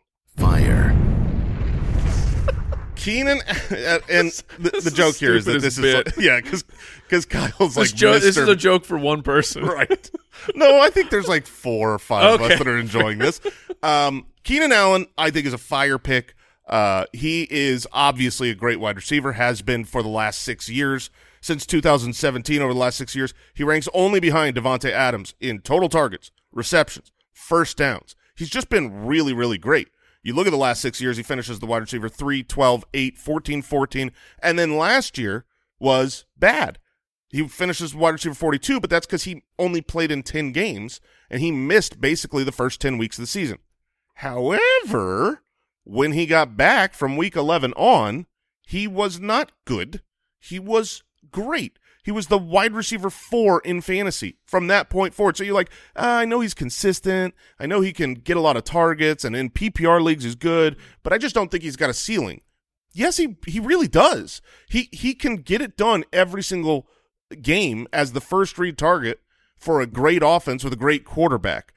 Keenan, [LAUGHS] and the, the joke here is that this is like, [LAUGHS] yeah, because because Kyle's This, like jo- this is a joke for one person. [LAUGHS] right. No, I think there's like four or five of us that are enjoying this. Um, Keenan Allen, I think, is a fire pick. Uh, he is obviously a great wide receiver, has been for the last six years. Since 2017, over the last six years, he ranks only behind Davante Adams in total targets, receptions, first downs. He's just been really, really great. You look at the last six years, he finishes the wide receiver 3, 12, 8, 14, 14. And then last year was bad. He finishes wide receiver 42, but that's because he only played in 10 games and he missed basically the first 10 weeks of the season. However, when he got back from week 11 on, he was not good. He was great. He was the wide receiver four in fantasy from that point forward. So you're like, ah, I know he's consistent. I know he can get a lot of targets and in PPR leagues is good, but I just don't think he's got a ceiling. Yes, he he really does. He he can get it done every single game as the first read target for a great offense with a great quarterback.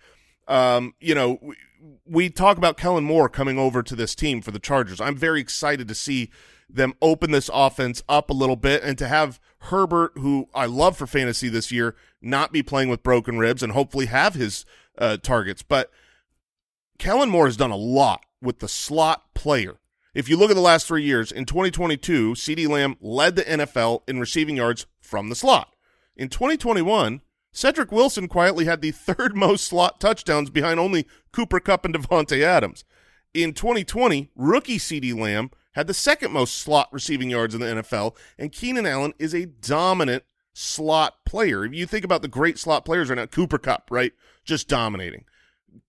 Um, you know, we, we talk about Kellen Moore coming over to this team for the Chargers. I'm very excited to see them open this offense up a little bit and to have Herbert, who I love for fantasy this year, not be playing with broken ribs and hopefully have his uh, targets. But Kellen Moore has done a lot with the slot player. If you look at the last three years, in 2022, CeeDee Lamb led the NFL in receiving yards from the slot. In 2021, Cedric Wilson quietly had the [LAUGHS] third most slot touchdowns behind only Cooper Kupp and Davante Adams. In 2020, rookie CeeDee Lamb had the second most slot receiving yards in the NFL, and Keenan Allen is a dominant slot player. If you think about the great slot players right now, Cooper Kupp, right? Just dominating.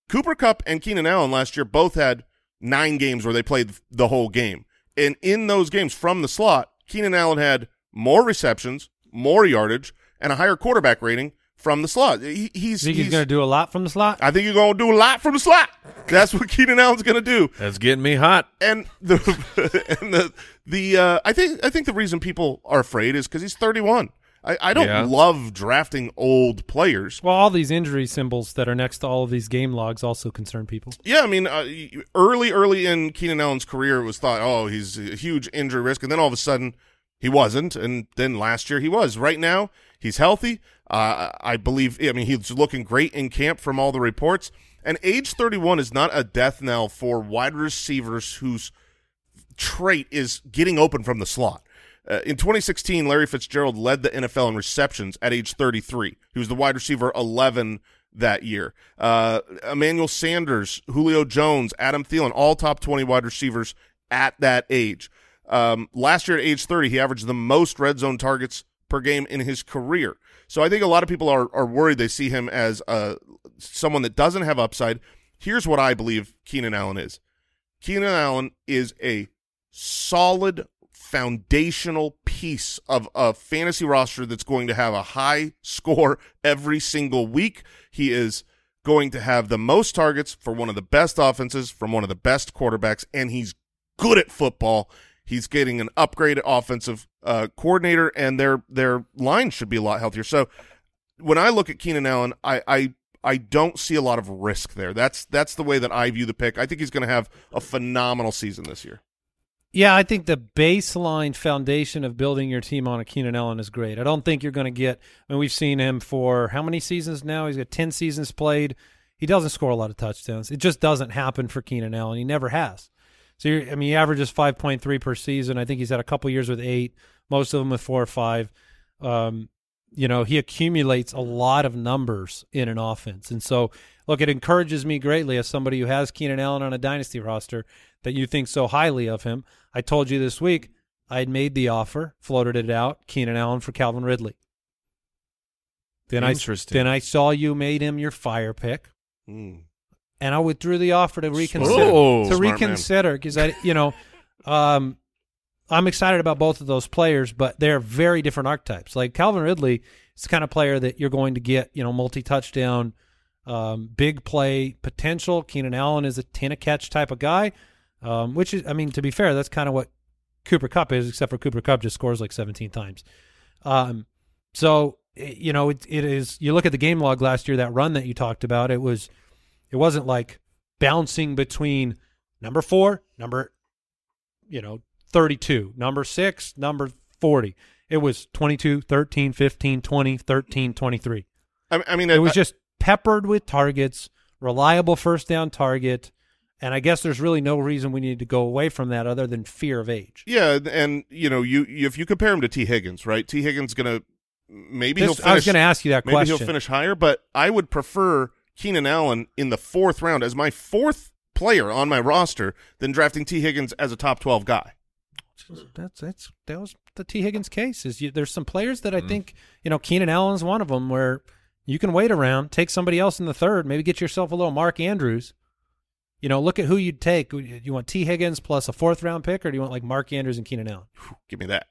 Cooper Kupp and Keenan Allen last year both had nine games where they played the whole game. And in those games from the slot, Keenan Allen had more receptions, more yardage, and a higher quarterback rating from the slot. He, he's, Think he's, he's going to do a lot from the slot? I think you're going to do a lot from the slot. That's what [LAUGHS] Keenan Allen's going to do. That's getting me hot. And the [LAUGHS] and the the uh, I think I think the reason people are afraid is because he's 31. I, I don't Yeah. love drafting old players. Well, all these injury symbols that are next to all of these game logs also concern people. Yeah, I mean, uh, early, early in Keenan Allen's career, it was thought, oh, he's a huge injury risk, and then all of a sudden, he wasn't, and then last year he was. Right now, he's healthy. Uh, I believe. I mean, he's looking great in camp from all the reports. And age 31 is not a death knell for wide receivers whose trait is getting open from the slot. Uh, in 2016, Larry Fitzgerald led the NFL in receptions at age 33. He was the wide receiver 11 that year. Uh, Emmanuel Sanders, Julio Jones, Adam Thielen, all top 20 wide receivers at that age. Um, last year at age 30, he averaged the most red zone targets per game in his career. So I think a lot of people are, are worried they see him as uh, someone that doesn't have upside. Here's what I believe Keenan Allen is. Keenan Allen is a solid foundational piece of a fantasy roster that's going to have a high score every single week. He is going to have the most targets for one of the best offenses from one of the best quarterbacks, and he's good at football. He's getting an upgraded offensive uh, coordinator, and their their line should be a lot healthier. So when I look at Keenan Allen, I, I I don't see a lot of risk there. That's that's the way that I view the pick. I think he's going to have a phenomenal season this year. Yeah, I think the baseline foundation of building your team on a Keenan Allen is great. I don't think you're going to get. I mean, we've seen him for how many seasons now? He's got ten seasons played. He doesn't score a lot of touchdowns. It just doesn't happen for Keenan Allen. He never has. So I mean, he averages five point three per season. I think he's had a couple years with eight, most of them with four or five. Um, you know, he accumulates a lot of numbers in an offense, and so look, it encourages me greatly as somebody who has Keenan Allen on a dynasty roster that you think so highly of him. I told you this week I had made the offer, floated it out, Keenan Allen for Calvin Ridley. Then I then I saw you made him your fire pick Mm. And I withdrew the offer to reconsider. Oh, to reconsider because I, you know, um, I'm excited about both of those players, but they're very different archetypes. Like Calvin Ridley is the kind of player that you're going to get, you know, multi touchdown, um, big play potential. Keenan Allen is a ten a catch type of guy, um, which is, I mean, to be fair, that's kind of what Cooper Kupp is, except for Cooper Kupp just scores like 17 times. Um, so you know, it, it is. You look at the game log last year, that run that you talked about, it was, it wasn't like bouncing between number four, number, you know, 32, number six, number 40. It was 22, 13, 15, 20, 13, 23. I, I mean, It was I- just peppered with targets, reliable first down target. And I guess there's really no reason we need to go away from that other than fear of age. Yeah, and you know, you if you compare him to T. Higgins, right? T. Higgins gonna maybe This- he'll finish. I was going to ask you that question. maybe question. he'll finish higher, but I would prefer Keenan Allen in the fourth round as my fourth player on my roster than drafting T. Higgins as a top twelve guy. That's that's that was the T Higgins case. Is you, there's some players Mm. that I think you know Keenan Allen's one of them where you can wait around, take somebody else in the third, maybe get yourself a little Mark Andrews. You know, look at who you'd take. You want T Higgins plus a fourth round pick, or do you want like Mark Andrews and Keenan Allen? Give me that.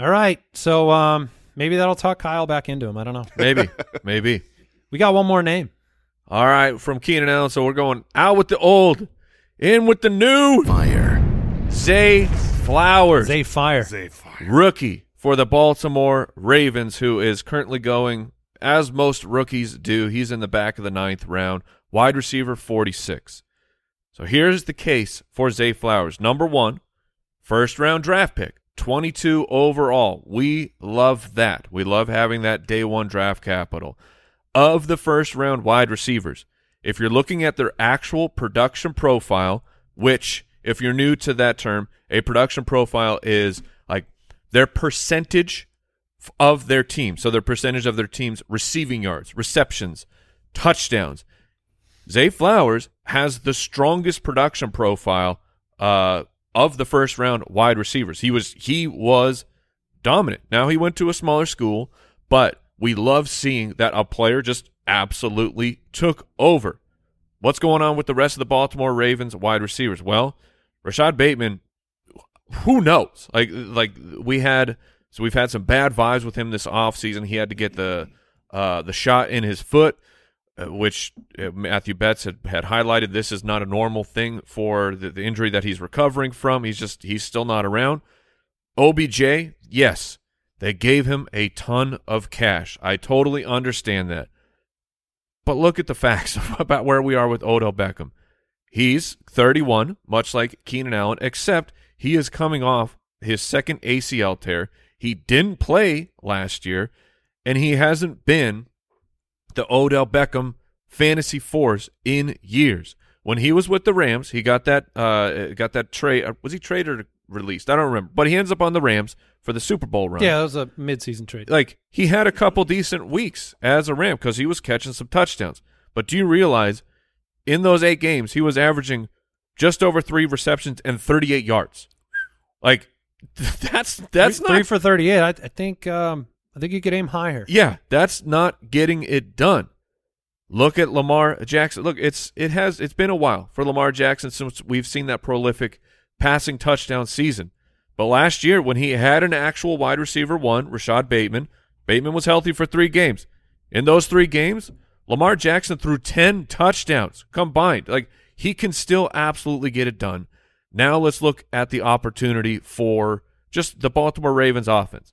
All right, so um, maybe that'll talk Kyle back into him. I don't know. Maybe, [LAUGHS] maybe. We got one more name. All right, from Keenan Allen. So we're going out with the old, in with the new. Fire. Zay Flowers, Zay Fire. Zay Fire. rookie for the Baltimore Ravens, who is currently going as most rookies do. He's in the back of the ninth round, wide receiver 46. So here's the case for Zay Flowers. Number one, first round draft pick, 22 overall. We love that. We love having that day one draft capital. Of the first round wide receivers, if you're looking at their actual production profile, which, if you're new to that term, a production profile is like their percentage of their team. So their percentage of their team's receiving yards, receptions, touchdowns. Zay Flowers has the strongest production profile uh, of the first round wide receivers. He was he was dominant. Now he went to a smaller school, but we love seeing that a player just absolutely took over. What's going on with the rest of the Baltimore Ravens wide receivers? Well, Rashod Bateman, who knows? Like like we had so we've had some bad vibes with him this offseason. He had to get the uh, the shot in his foot, uh, which uh, Matthew Betts had, had highlighted. This is not a normal thing for the, the injury that he's recovering from. He's just he's still not around. OBJ, yes, they gave him a ton of cash. I totally understand that. But look at the facts [LAUGHS] about where we are with Odell Beckham. He's 31, much like Keenan Allen, except he is coming off his second ACL tear. He didn't play last year, and he hasn't been the Odell Beckham fantasy force in years. When he was with the Rams, he got that uh got that trade. uh, Was he traded or released? I don't remember. But he ends up on the Rams for the Super Bowl run. Yeah, it was a midseason trade. Like he had a couple decent weeks as a Ram because he was catching some touchdowns. But do you realize in those eight games he was averaging just over three receptions and 38 yards? Like [LAUGHS] that's that's three, not three for thirty-eight. I, I think um, I think you could aim higher. yeah, that's not getting it done. Look at Lamar Jackson. Look, it's it has it's been a while for Lamar Jackson since we've seen that prolific passing touchdown season. But last year, when he had an actual wide receiver one, Rashod Bateman, Bateman was healthy for three games. In those three games, Lamar Jackson threw ten touchdowns combined. Like he can still absolutely get it done. Now let's look at the opportunity for just the Baltimore Ravens offense.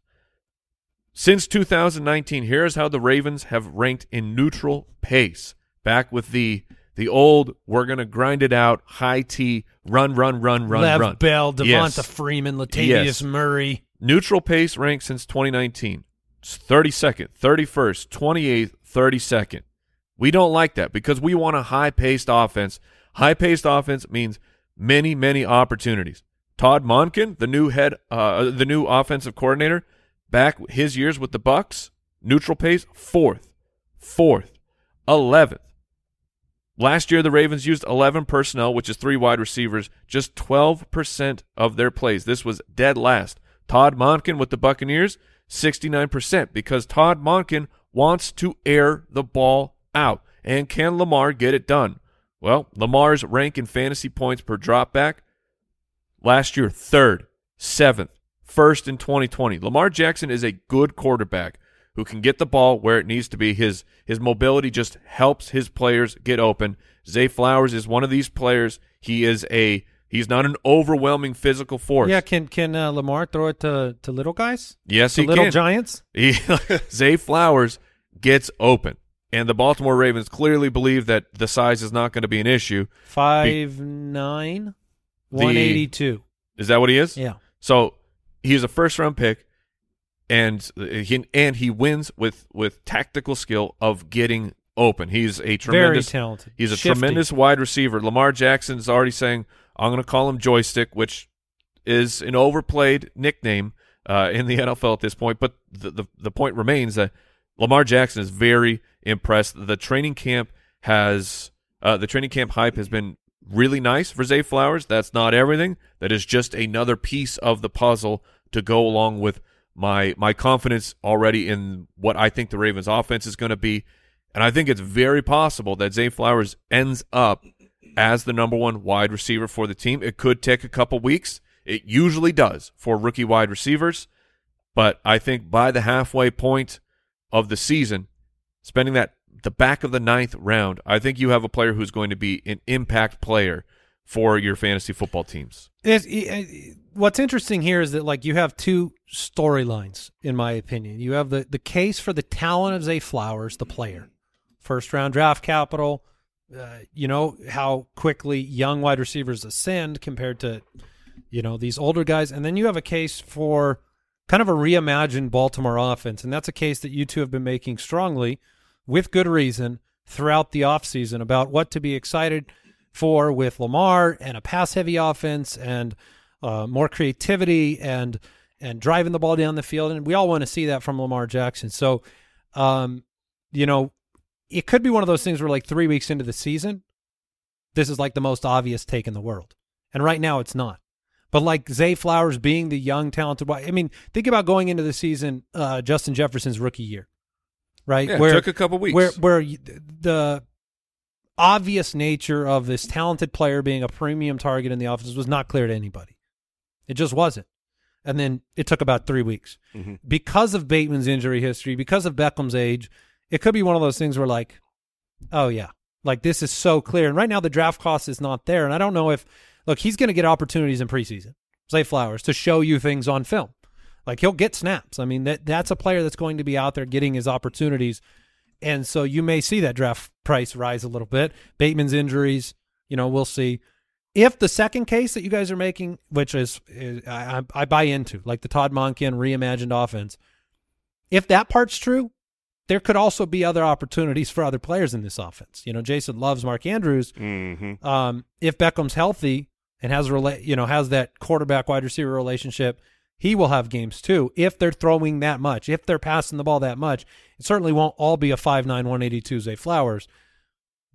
Since 2019, here's how the Ravens have ranked in neutral pace. Back with the the old, we're gonna grind it out, high T, run, run, run, run, Lev run. Bell, Devonta Yes. Freeman, Latavius Yes. Murray. Neutral pace ranked since 2019. It's 32nd, 31st, 28th, 32nd. We don't like that because we want a high-paced offense. High-paced offense means many, many opportunities. Todd Monken, the new head, uh, the new offensive coordinator, back his years with the Bucks, neutral pace fourth, fourth, eleventh. Last year, the Ravens used 11 personnel, which is three wide receivers, just 12% of their plays. This was dead last. Todd Monken with the Buccaneers, 69%, because Todd Monken wants to air the ball out. And can Lamar get it done? Well, Lamar's rank in fantasy points per dropback last year, third, seventh, first in 2020. Lamar Jackson is a good quarterback who can get the ball where it needs to be. His his mobility just helps his players get open. Zay Flowers is one of these players. He is a he's not an overwhelming physical force. Yeah, can can uh, Lamar throw it to, to little guys? yes, to he little can. giants? He, [LAUGHS] Zay Flowers gets open, and the Baltimore Ravens clearly believe that the size is not going to be an issue. Five nine, one eighty two. Is that what he is? Yeah. So he's a first round pick, and he and he wins with with tactical skill of getting open. He's a tremendous Very talented. He's a Shifty. tremendous wide receiver. Lamar Jackson is already saying, "I'm going to call him joystick," which is an overplayed nickname uh, in the [LAUGHS] NFL at this point. But the, the the point remains that Lamar Jackson is very impressed. The training camp has uh, the training camp hype has been really nice for Zay Flowers. That's not everything. That is just another piece of the puzzle to go along with my my confidence already in what I think the Ravens offense is going to be. And I think it's very possible that Zay Flowers ends up as the number one wide receiver for the team. It could take a couple weeks. It usually does for rookie wide receivers. But I think by the halfway point of the season, spending that the back of the ninth round, I think you have a player who's going to be an impact player for your fantasy football teams. It's, it, what's interesting here is that like you have two storylines, in my opinion. You have the the case for the talent of Zay Flowers, the player, first round draft capital. Uh, you know how quickly young wide receivers ascend compared to you know these older guys, and then you have a case for kind of a reimagined Baltimore offense, and that's a case that you two have been making strongly, with good reason, throughout the offseason about what to be excited for with Lamar and a pass heavy offense and uh, more creativity and and driving the ball down the field and we all want to see that from Lamar Jackson. So um you know it could be one of those things where like 3 weeks into the season this is like the most obvious take in the world. And right now it's not. But like Zay Flowers being the young talented I mean think about going into the season uh Justin Jefferson's rookie year. Right? Yeah, it took a couple weeks. Where where the obvious nature of this talented player being a premium target in the offense was not clear to anybody. It just wasn't. And then it took about three weeks. Mm-hmm. Because of Bateman's injury history, because of Beckham's age, it could be one of those things where, like, oh, yeah, like this is so clear. And right now, the draft cost is not there. And I don't know if, look, he's going to get opportunities in preseason, Zay Flowers, to show you things on film. Like he'll get snaps. I mean, that that's a player that's going to be out there getting his opportunities. And so you may see that draft price rise a little bit. Bateman's injuries, you know, we'll see. If the second case that you guys are making, which is, is I, I buy into, like the Todd Monken reimagined offense, if that part's true, there could also be other opportunities for other players in this offense. You know, Jason loves Mark Andrews. Mm-hmm. Um, if Beckham's healthy and has rela- you know has that quarterback wide receiver relationship, he will have games too. If they're throwing that much, if they're passing the ball that much, it certainly won't all be a five nine one eighty two Zay Flowers,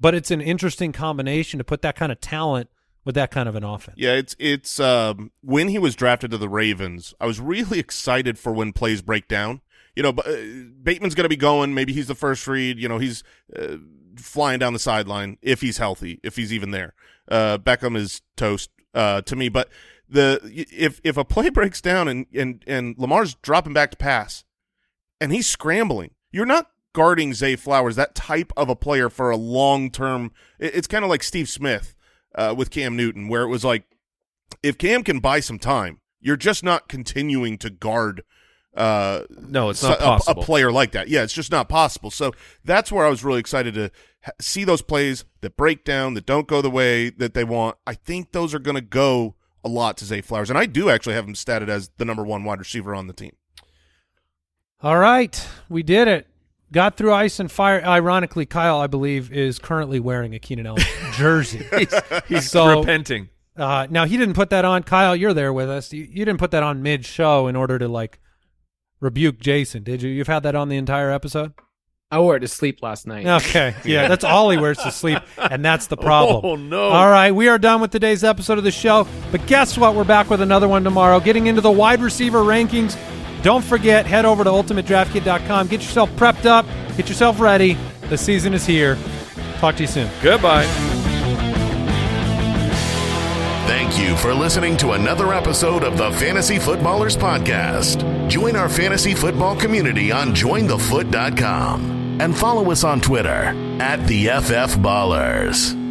but it's an interesting combination to put that kind of talent with that kind of an offense. Yeah, it's it's um, when he was drafted to the Ravens, I was really excited for when plays break down. You know, uh, Bateman's going to be going. Maybe he's the first read. You know, he's uh, flying down the sideline if he's healthy, if he's even there. Uh, Beckham is toast uh, to me. But the if if a play [LAUGHS] breaks down and and and Lamar's dropping back to pass, and he's scrambling, you're not guarding Zay Flowers, that type of a player for a long term. It's kind of like Steve Smith uh, with Cam Newton, where it was like, if Cam can buy some time, you're just not continuing to guard. Uh, No, it's not a- possible. A, player like that, yeah, it's just not possible. So that's where I was really excited to ha- see those plays that break down, that don't go the way that they want. I think those are going to go a lot to Zay Flowers, and I do actually have him statted as the number one wide receiver on the team. All right, we did it. Got through ice and fire. Ironically, Kyle, I believe, is currently wearing a Keenan Allen [LAUGHS] jersey. He's [LAUGHS] So- repenting. Uh, now he didn't put that on. Kyle, you're there with us. You, you didn't put that on mid show in order to like rebuke Jason, did you? You've had that on the entire episode. I wore it to sleep last night. Okay, [LAUGHS] yeah, that's all he wears to sleep, and that's the problem. Oh, no. All right, we are done with today's episode of the show. But guess what? We're back with another one tomorrow. Getting into the wide receiver rankings. Don't forget, head over to ultimatedraftkit.com. Get yourself prepped up. Get yourself ready. The season is here. Talk to you soon. Goodbye. Thank you for listening to another episode of the Fantasy Footballers Podcast. Join our fantasy football community on jointhefoot.com and follow us on Twitter at the FF Ballers.